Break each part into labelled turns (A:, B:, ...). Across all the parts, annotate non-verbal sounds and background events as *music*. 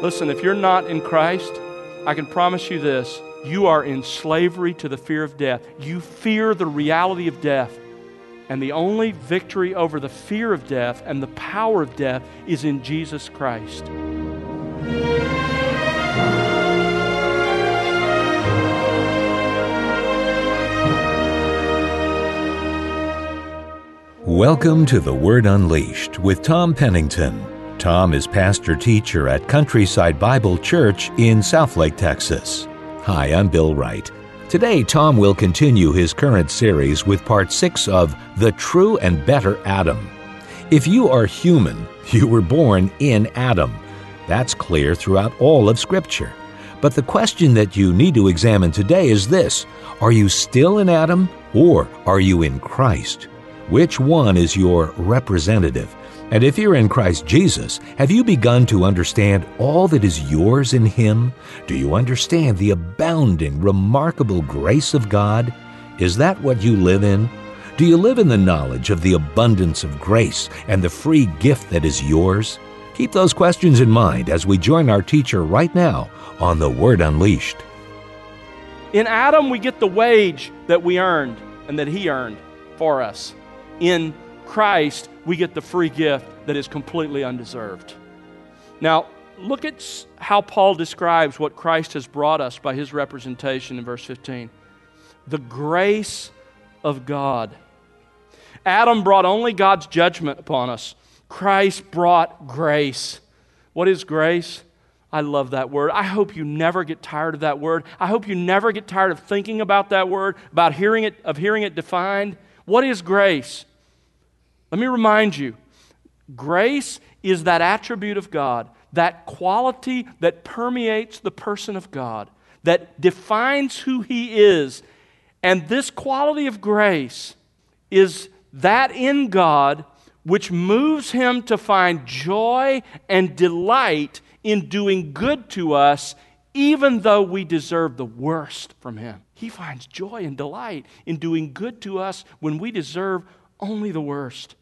A: Listen, if you're not in Christ, I can promise you this you are in slavery to the fear of death. You fear the reality of death. And the only victory over the fear of death and the power of death is in Jesus Christ.
B: Welcome to The Word Unleashed with Tom Pennington. Tom is pastor teacher at Countryside Bible Church in Southlake, Texas. Hi, I'm Bill Wright. Today, Tom will continue his current series with part six of The True and Better Adam. If you are human, *laughs* you were born in Adam. That's clear throughout all of Scripture. But the question that you need to examine today is this Are you still in Adam or are you in Christ? Which one is your representative? And if you're in Christ Jesus, have you begun to understand all that is yours in Him? Do you understand the abounding, remarkable grace of God? Is that what you live in? Do you live in the knowledge of the abundance of grace and the free gift that is yours? Keep those questions in mind as we join our teacher right now on The Word Unleashed.
A: In Adam, we get the wage that we earned and that He earned for us. In Christ, we get the free gift that is completely undeserved. Now, look at how Paul describes what Christ has brought us by his representation in verse 15 the grace of God. Adam brought only God's judgment upon us, Christ brought grace. What is grace? I love that word. I hope you never get tired of that word. I hope you never get tired of thinking about that word, about hearing it, of hearing it defined. What is grace? Let me remind you grace is that attribute of God, that quality that permeates the person of God, that defines who He is. And this quality of grace is that in God which moves Him to find joy and delight in doing good to us, even though we deserve the worst from Him. He finds joy and delight in doing good to us when we deserve only the worst.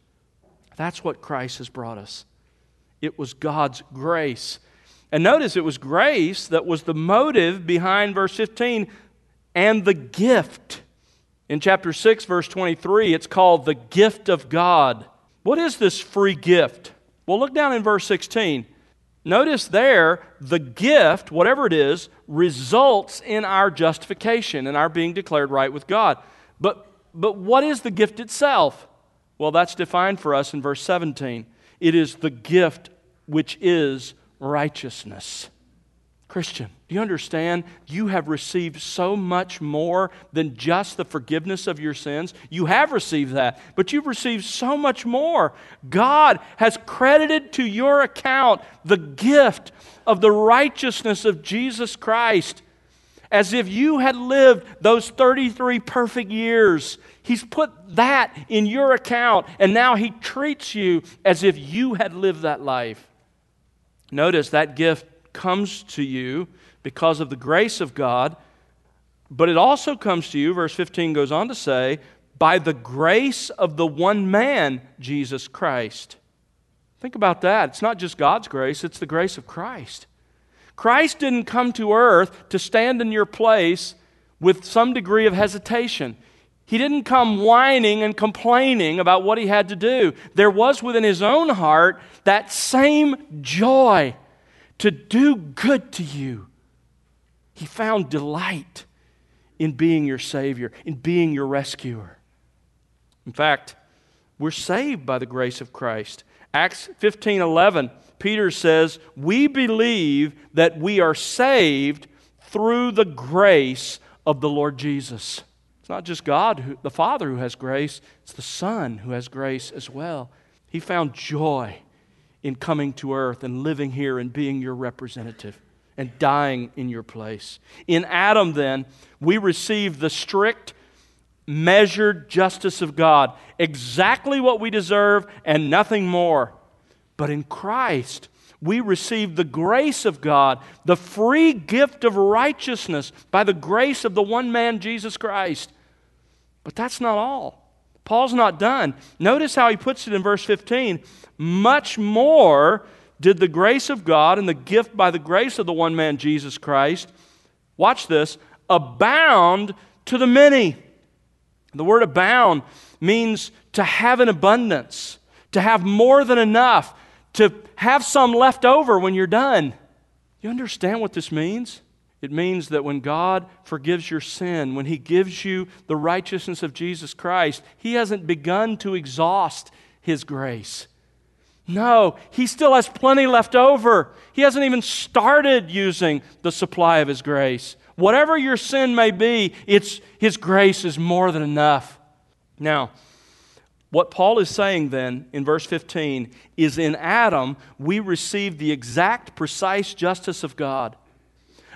A: That's what Christ has brought us. It was God's grace. And notice it was grace that was the motive behind verse 15 and the gift. In chapter 6, verse 23, it's called the gift of God. What is this free gift? Well, look down in verse 16. Notice there, the gift, whatever it is, results in our justification and our being declared right with God. But, but what is the gift itself? Well, that's defined for us in verse 17. It is the gift which is righteousness. Christian, do you understand? You have received so much more than just the forgiveness of your sins. You have received that, but you've received so much more. God has credited to your account the gift of the righteousness of Jesus Christ as if you had lived those 33 perfect years. He's put that in your account, and now He treats you as if you had lived that life. Notice that gift comes to you because of the grace of God, but it also comes to you, verse 15 goes on to say, by the grace of the one man, Jesus Christ. Think about that. It's not just God's grace, it's the grace of Christ. Christ didn't come to earth to stand in your place with some degree of hesitation. He didn't come whining and complaining about what he had to do. There was within his own heart that same joy to do good to you. He found delight in being your Savior, in being your rescuer. In fact, we're saved by the grace of Christ. Acts 15 11 Peter says, We believe that we are saved through the grace of the Lord Jesus. It's not just God, who, the Father, who has grace, it's the Son who has grace as well. He found joy in coming to earth and living here and being your representative and dying in your place. In Adam, then, we receive the strict, measured justice of God, exactly what we deserve and nothing more. But in Christ, we receive the grace of God, the free gift of righteousness by the grace of the one man, Jesus Christ. But that's not all. Paul's not done. Notice how he puts it in verse 15 much more did the grace of God and the gift by the grace of the one man, Jesus Christ, watch this, abound to the many. The word abound means to have an abundance, to have more than enough, to have some left over when you're done. You understand what this means? It means that when God forgives your sin, when He gives you the righteousness of Jesus Christ, He hasn't begun to exhaust His grace. No, He still has plenty left over. He hasn't even started using the supply of His grace. Whatever your sin may be, it's, His grace is more than enough. Now, what Paul is saying then in verse 15 is in Adam, we receive the exact, precise justice of God.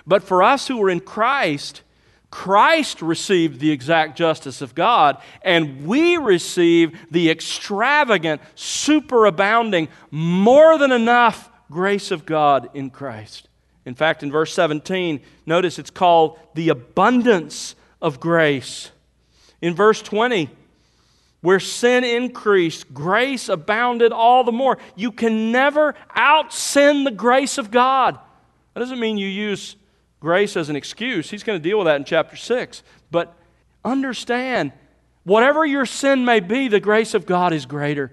A: But for us who are in Christ, Christ received the exact justice of God, and we receive the extravagant, superabounding, more than enough grace of God in Christ. In fact, in verse 17, notice it's called the abundance of grace. In verse 20, where sin increased, grace abounded all the more. You can never out sin the grace of God. That doesn't mean you use grace as an excuse. He's going to deal with that in chapter 6. But understand, whatever your sin may be, the grace of God is greater.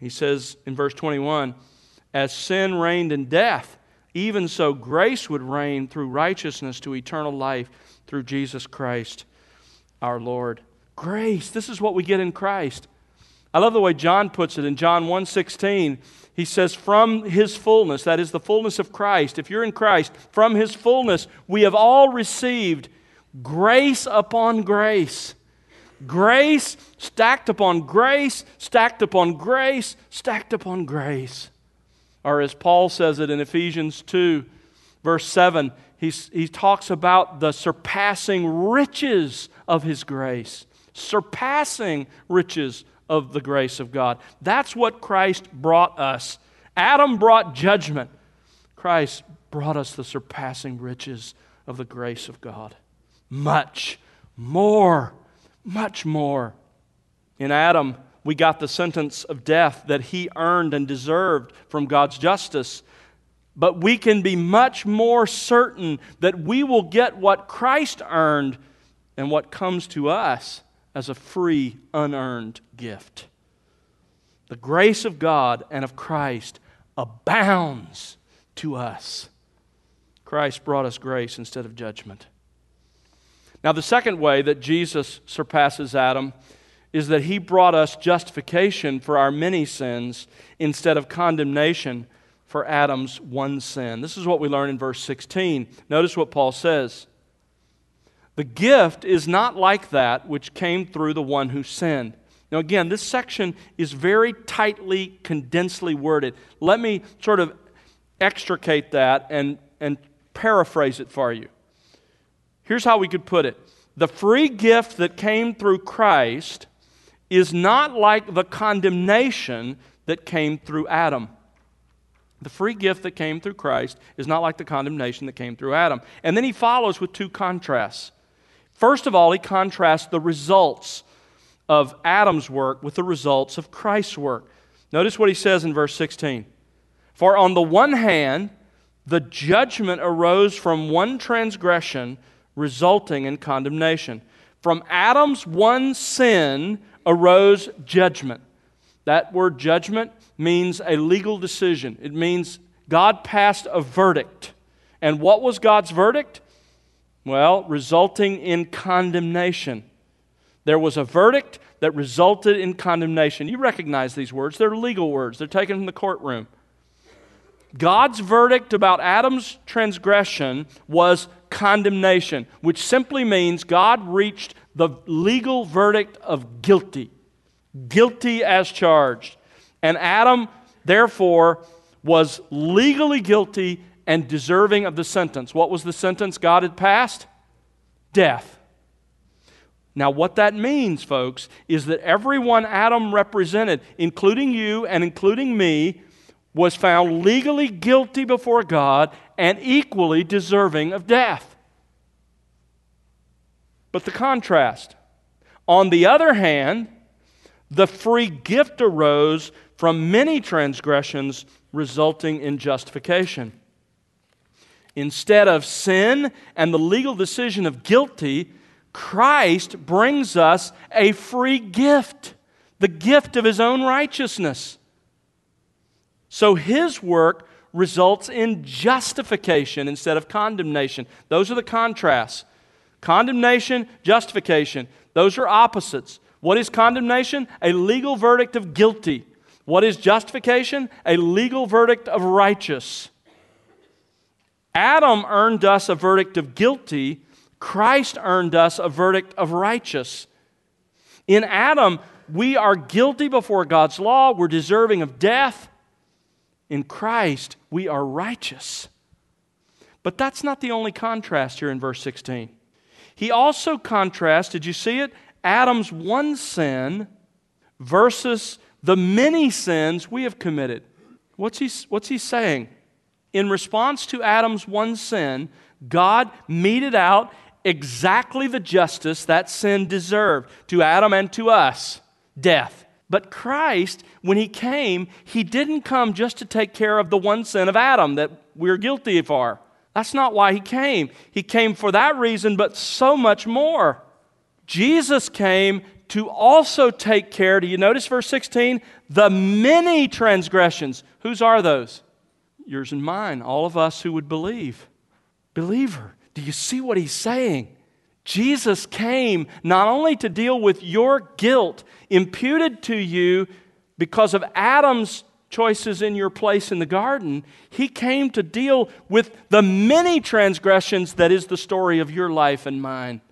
A: He says in verse 21 As sin reigned in death, even so grace would reign through righteousness to eternal life through Jesus Christ our Lord. Grace, this is what we get in Christ. I love the way John puts it in John 1:16. He says from his fullness, that is the fullness of Christ. If you're in Christ, from his fullness we have all received grace upon grace. Grace stacked upon grace, stacked upon grace, stacked upon grace. Or as Paul says it in Ephesians 2, verse 7, he, he talks about the surpassing riches of his grace surpassing riches of the grace of God. That's what Christ brought us. Adam brought judgment, Christ brought us the surpassing riches of the grace of God. Much more, much more. In Adam, we got the sentence of death that he earned and deserved from God's justice. But we can be much more certain that we will get what Christ earned and what comes to us as a free, unearned gift. The grace of God and of Christ abounds to us. Christ brought us grace instead of judgment. Now, the second way that Jesus surpasses Adam is that he brought us justification for our many sins instead of condemnation for Adam's one sin. This is what we learn in verse 16. Notice what Paul says. The gift is not like that which came through the one who sinned. Now, again, this section is very tightly, condensedly worded. Let me sort of extricate that and, and paraphrase it for you. Here's how we could put it The free gift that came through Christ is not like the condemnation that came through Adam. The free gift that came through Christ is not like the condemnation that came through Adam. And then he follows with two contrasts. First of all, he contrasts the results of Adam's work with the results of Christ's work. Notice what he says in verse 16. For on the one hand, the judgment arose from one transgression, resulting in condemnation. From Adam's one sin arose judgment. That word judgment means a legal decision, it means God passed a verdict. And what was God's verdict? Well, resulting in condemnation. There was a verdict that resulted in condemnation. You recognize these words, they're legal words, they're taken from the courtroom. God's verdict about Adam's transgression was condemnation, which simply means God reached the legal verdict of guilty, guilty as charged. And Adam, therefore, was legally guilty and deserving of the sentence. What was the sentence God had passed? Death. Now, what that means, folks, is that everyone Adam represented, including you and including me, was found legally guilty before God and equally deserving of death. But the contrast. On the other hand, the free gift arose from many transgressions resulting in justification. Instead of sin and the legal decision of guilty, Christ brings us a free gift, the gift of his own righteousness. So his work results in justification instead of condemnation. Those are the contrasts. Condemnation, justification. Those are opposites. What is condemnation? A legal verdict of guilty. What is justification? A legal verdict of righteous. Adam earned us a verdict of guilty, Christ earned us a verdict of righteous. In Adam, we are guilty before God's law, we're deserving of death. In Christ, we are righteous. But that's not the only contrast here in verse 16. He also contrasts, did you see it? Adam's one sin versus the many sins we have committed. What's he, what's he saying? In response to Adam's one sin, God meted out exactly the justice that sin deserved to Adam and to us death. But Christ, when he came, he didn't come just to take care of the one sin of Adam that we're guilty of. That's not why he came. He came for that reason, but so much more. Jesus came to also take care, do you notice verse 16? The many transgressions. Whose are those? Yours and mine, all of us who would believe. Believer, do you see what he's saying? Jesus came not only to deal with your guilt imputed to you because of Adam's choices in your place in the garden, he came to deal with the many transgressions that is the story of your life and mine.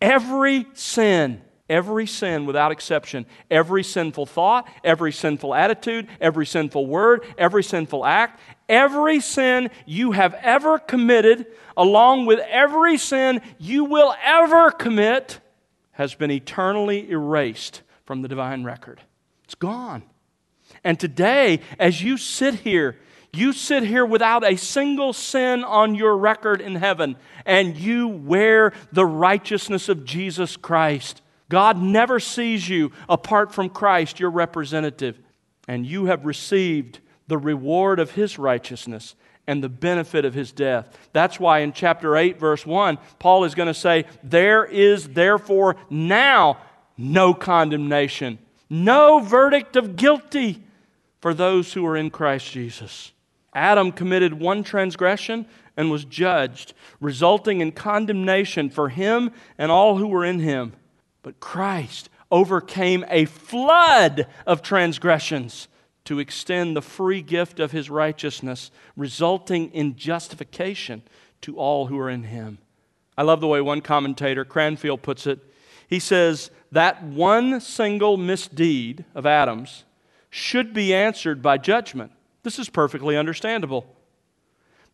A: Every sin Every sin without exception, every sinful thought, every sinful attitude, every sinful word, every sinful act, every sin you have ever committed, along with every sin you will ever commit, has been eternally erased from the divine record. It's gone. And today, as you sit here, you sit here without a single sin on your record in heaven, and you wear the righteousness of Jesus Christ. God never sees you apart from Christ, your representative, and you have received the reward of his righteousness and the benefit of his death. That's why in chapter 8, verse 1, Paul is going to say, There is therefore now no condemnation, no verdict of guilty for those who are in Christ Jesus. Adam committed one transgression and was judged, resulting in condemnation for him and all who were in him. But Christ overcame a flood of transgressions to extend the free gift of his righteousness, resulting in justification to all who are in him. I love the way one commentator, Cranfield, puts it. He says that one single misdeed of Adam's should be answered by judgment. This is perfectly understandable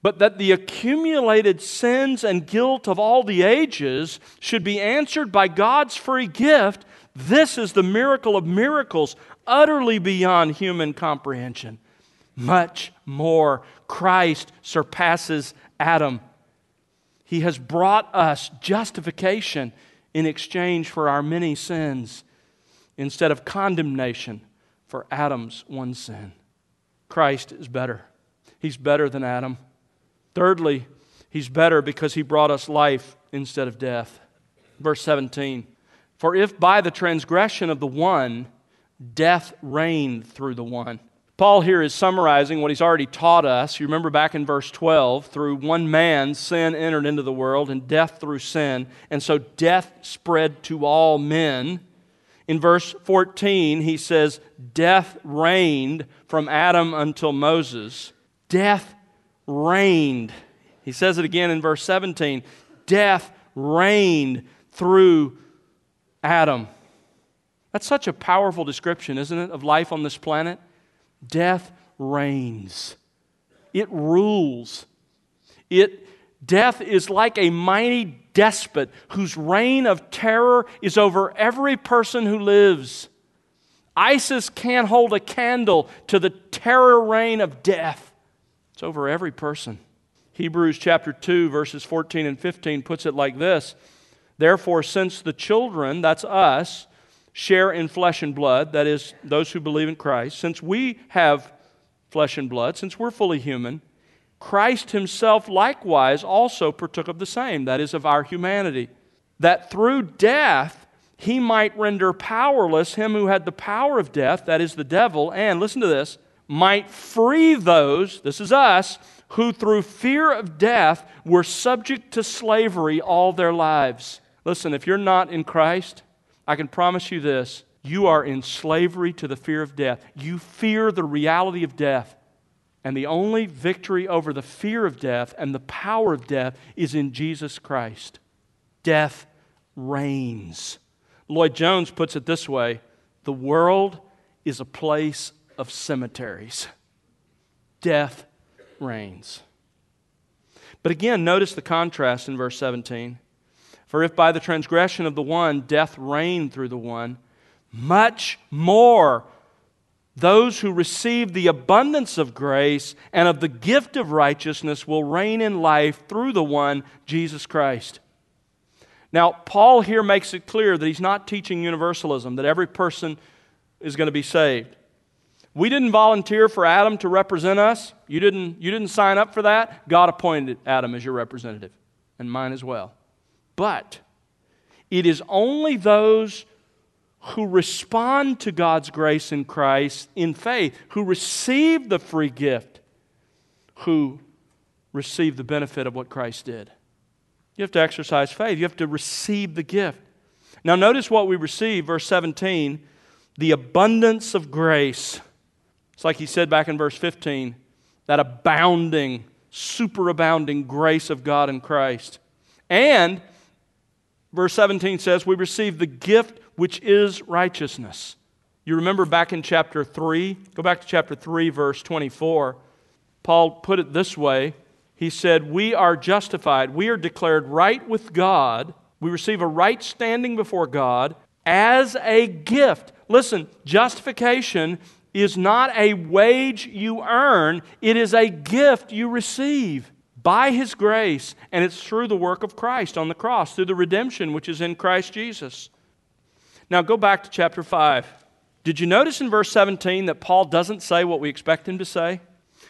A: but that the accumulated sins and guilt of all the ages should be answered by God's free gift, this is the miracle of miracles, utterly beyond human comprehension. Much more, Christ surpasses Adam. He has brought us justification in exchange for our many sins instead of condemnation for Adam's one sin. Christ is better. He's better than Adam. Thirdly, he's better because he brought us life instead of death. Verse 17 For if by the transgression of the one, death reigned through the one. Paul here is summarizing what he's already taught us. You remember back in verse 12, through one man, sin entered into the world, and death through sin. And so death spread to all men. In verse 14, he says, Death reigned from Adam until Moses. Death reigned. He says it again in verse 17 death reigned through Adam. That's such a powerful description, isn't it, of life on this planet? Death reigns, it rules. It, death is like a mighty despot whose reign of terror is over every person who lives. ISIS can't hold a candle to the terror reign of death. It's over every person. Hebrews chapter 2, verses 14 and 15 puts it like this Therefore, since the children, that's us, share in flesh and blood, that is, those who believe in Christ, since we have flesh and blood, since we're fully human, Christ himself likewise also partook of the same, that is, of our humanity, that through death he might render powerless him who had the power of death, that is, the devil, and listen to this, might free those, this is us, who through fear of death were subject to slavery all their lives. Listen, if you're not in Christ, I can promise you this you are in slavery to the fear of death. You fear the reality of death. And the only victory over the fear of death and the power of death is in Jesus Christ. Death reigns. Lloyd Jones puts it this way the world is a place of cemeteries. Death reigns. But again, notice the contrast in verse 17. For if by the transgression of the one death reigned through the one, much more those who receive the abundance of grace and of the gift of righteousness will reign in life through the one, Jesus Christ. Now, Paul here makes it clear that he's not teaching universalism, that every person is going to be saved. We didn't volunteer for Adam to represent us. You didn't, you didn't sign up for that. God appointed Adam as your representative, and mine as well. But it is only those who respond to God's grace in Christ in faith, who receive the free gift, who receive the benefit of what Christ did. You have to exercise faith, you have to receive the gift. Now, notice what we receive, verse 17 the abundance of grace. It's like he said back in verse 15 that abounding, superabounding grace of God in Christ. And verse 17 says, We receive the gift which is righteousness. You remember back in chapter 3, go back to chapter 3, verse 24. Paul put it this way He said, We are justified, we are declared right with God, we receive a right standing before God as a gift. Listen, justification is not a wage you earn, it is a gift you receive by His grace, and it's through the work of Christ on the cross, through the redemption which is in Christ Jesus. Now go back to chapter 5. Did you notice in verse 17 that Paul doesn't say what we expect him to say?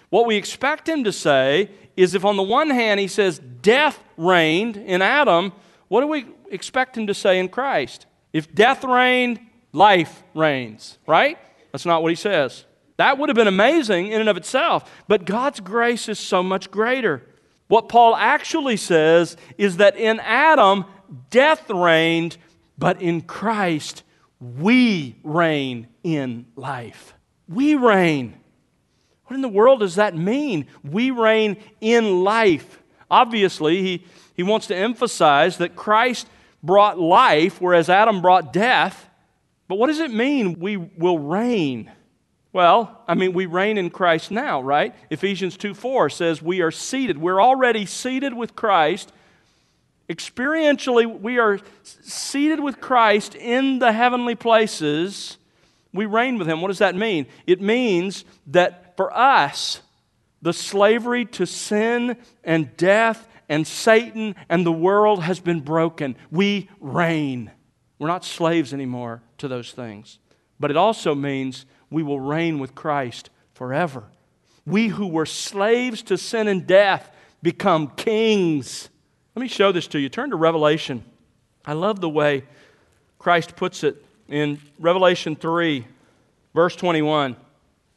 A: What we expect him to say is if on the one hand he says death reigned in Adam, what do we expect him to say in Christ? If death reigned, life reigns, right? That's not what he says. That would have been amazing in and of itself, but God's grace is so much greater. What Paul actually says is that in Adam, death reigned, but in Christ, we reign in life. We reign. What in the world does that mean? We reign in life. Obviously, he, he wants to emphasize that Christ brought life, whereas Adam brought death. But what does it mean we will reign? Well, I mean, we reign in Christ now, right? Ephesians 2 4 says we are seated. We're already seated with Christ Experientially, we are seated with Christ in the heavenly places. We reign with Him. What does that mean? It means that for us, the slavery to sin and death and Satan and the world has been broken. We reign. We're not slaves anymore to those things. But it also means we will reign with Christ forever. We who were slaves to sin and death become kings let me show this to you. Turn to Revelation. I love the way Christ puts it in Revelation 3, verse 21.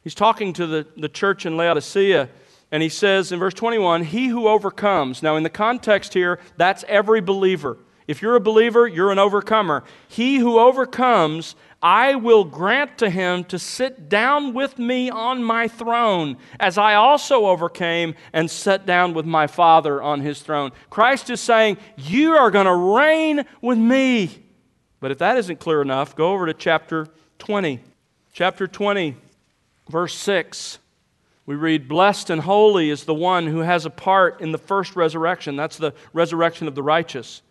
A: He's talking to the, the church in Laodicea, and he says in verse 21 He who overcomes. Now, in the context here, that's every believer. If you're a believer, you're an overcomer. He who overcomes, I will grant to him to sit down with me on my throne, as I also overcame and sat down with my Father on his throne. Christ is saying, You are going to reign with me. But if that isn't clear enough, go over to chapter 20. Chapter 20, verse 6. We read, Blessed and holy is the one who has a part in the first resurrection. That's the resurrection of the righteous.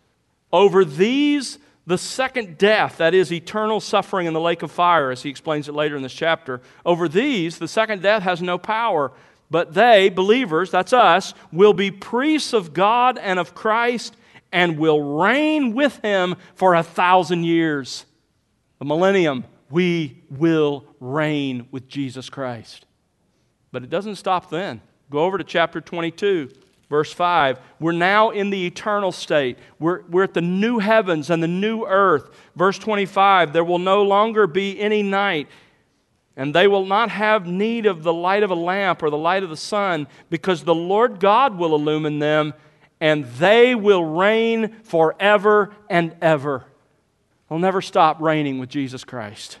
A: Over these the second death, that is eternal suffering in the lake of fire, as he explains it later in this chapter, over these, the second death has no power. But they, believers, that's us, will be priests of God and of Christ and will reign with him for a thousand years. the millennium, we will reign with Jesus Christ. But it doesn't stop then. Go over to chapter 22, verse 5. We're now in the eternal state. We're, we're at the new heavens and the new earth. Verse 25 there will no longer be any night. And they will not have need of the light of a lamp or the light of the sun, because the Lord God will illumine them, and they will reign forever and ever. They'll never stop reigning with Jesus Christ.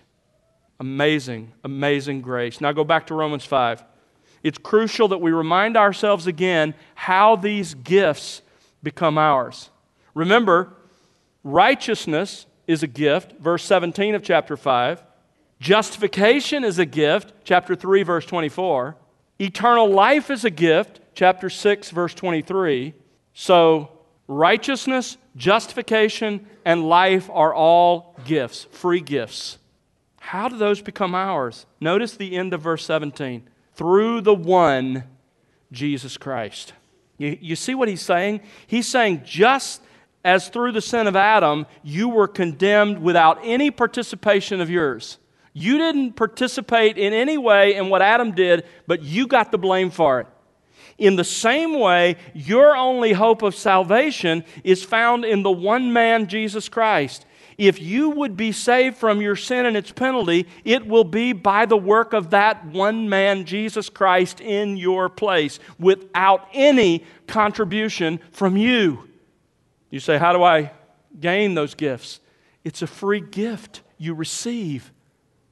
A: Amazing, amazing grace. Now go back to Romans 5. It's crucial that we remind ourselves again how these gifts become ours. Remember, righteousness is a gift, verse 17 of chapter 5. Justification is a gift, chapter 3, verse 24. Eternal life is a gift, chapter 6, verse 23. So, righteousness, justification, and life are all gifts, free gifts. How do those become ours? Notice the end of verse 17 through the one, Jesus Christ. You, you see what he's saying? He's saying, just as through the sin of Adam, you were condemned without any participation of yours. You didn't participate in any way in what Adam did, but you got the blame for it. In the same way, your only hope of salvation is found in the one man, Jesus Christ. If you would be saved from your sin and its penalty, it will be by the work of that one man, Jesus Christ, in your place, without any contribution from you. You say, How do I gain those gifts? It's a free gift you receive.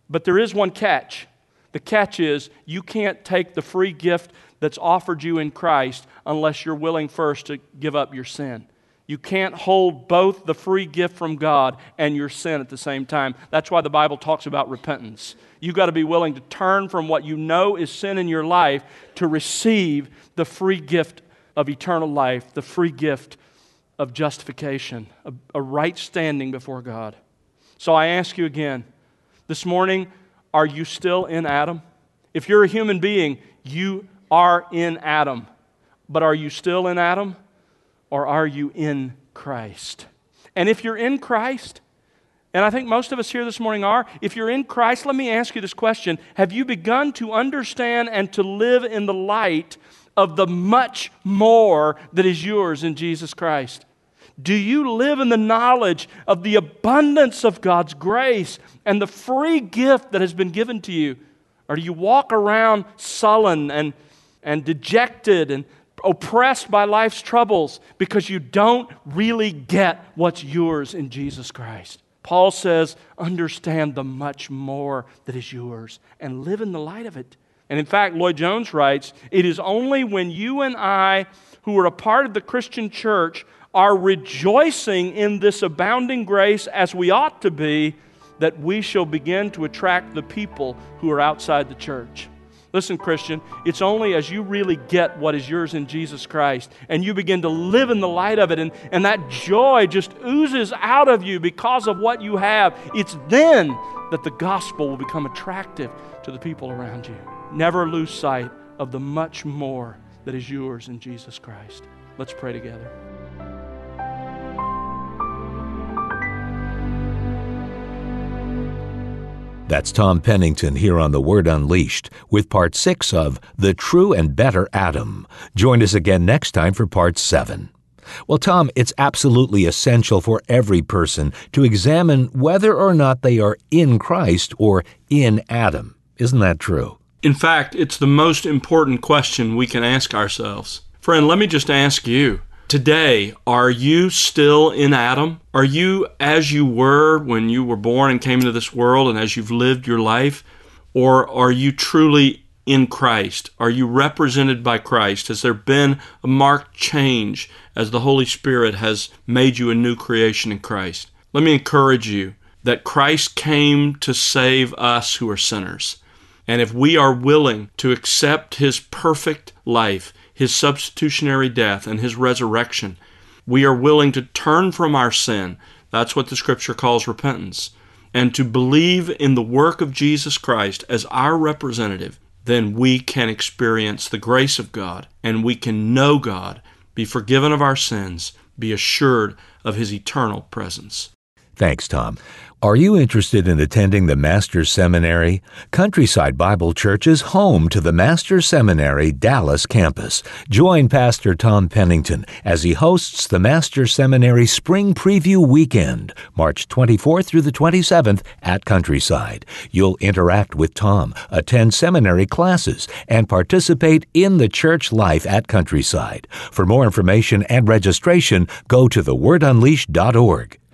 A: But there is one catch. The catch is you can't take the free gift that's offered you in Christ unless you're willing first to give up your sin. You can't hold both the free gift from God and your sin at the same time. That's why the Bible talks about repentance. You've got to be willing to turn from what you know is sin in your life to receive the free gift of eternal life, the free gift of justification, a, a right standing before God. So I ask you again this morning, are you still in Adam? If you're a human being, you are in Adam. But are you still in Adam? Or are you in Christ? And if you're in Christ, and I think most of us here this morning are, if you're in Christ, let me ask you this question Have you begun to understand and to live in the light of the much more that is yours in Jesus Christ? Do you live in the knowledge of the abundance of God's grace and the free gift that has been given to you? Or do you walk around sullen and, and dejected and oppressed by life's troubles because you don't really get what's yours in Jesus Christ? Paul says, understand the much more that is yours and live in the light of it. And in fact, Lloyd Jones writes, it is only when you and I, who are a part of the Christian church, are rejoicing in this abounding grace as we ought to be, that we shall begin to attract the people who are outside the church. Listen, Christian, it's only as you really get what is yours in Jesus Christ and you begin to live in the light of it, and, and that joy just oozes out of you because of what you have. It's then that the gospel will become attractive to the people around you. Never lose sight of the much more that is yours in Jesus Christ. Let's pray together.
B: That's Tom Pennington here on The Word Unleashed with part six of The True and Better Adam. Join us again next time for part seven. Well, Tom, it's absolutely essential for every person to examine whether or not they are in Christ or in Adam. Isn't that true?
A: In fact, it's the most important question we can ask ourselves. Friend, let me just ask you Today, are you still in Adam? Are you as you were when you were born and came into this world and as you've lived your life? Or are you truly in Christ? Are you represented by Christ? Has there been a marked change as the Holy Spirit has made you a new creation in Christ? Let me encourage you that Christ came to save us who are sinners. And if we are willing to accept His perfect life, his substitutionary death and his resurrection, we are willing to turn from our sin. That's what the scripture calls repentance. And to believe in the work of Jesus Christ as our representative, then we can experience the grace of God and we can know God, be forgiven of our sins, be assured of his eternal presence.
B: Thanks, Tom. Are you interested in attending the Master's Seminary? Countryside Bible Church is home to the Master's Seminary Dallas campus. Join Pastor Tom Pennington as he hosts the Master's Seminary Spring Preview Weekend, March 24th through the 27th at Countryside. You'll interact with Tom, attend seminary classes, and participate in the church life at Countryside. For more information and registration, go to thewordunleashed.org.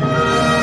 B: Bye.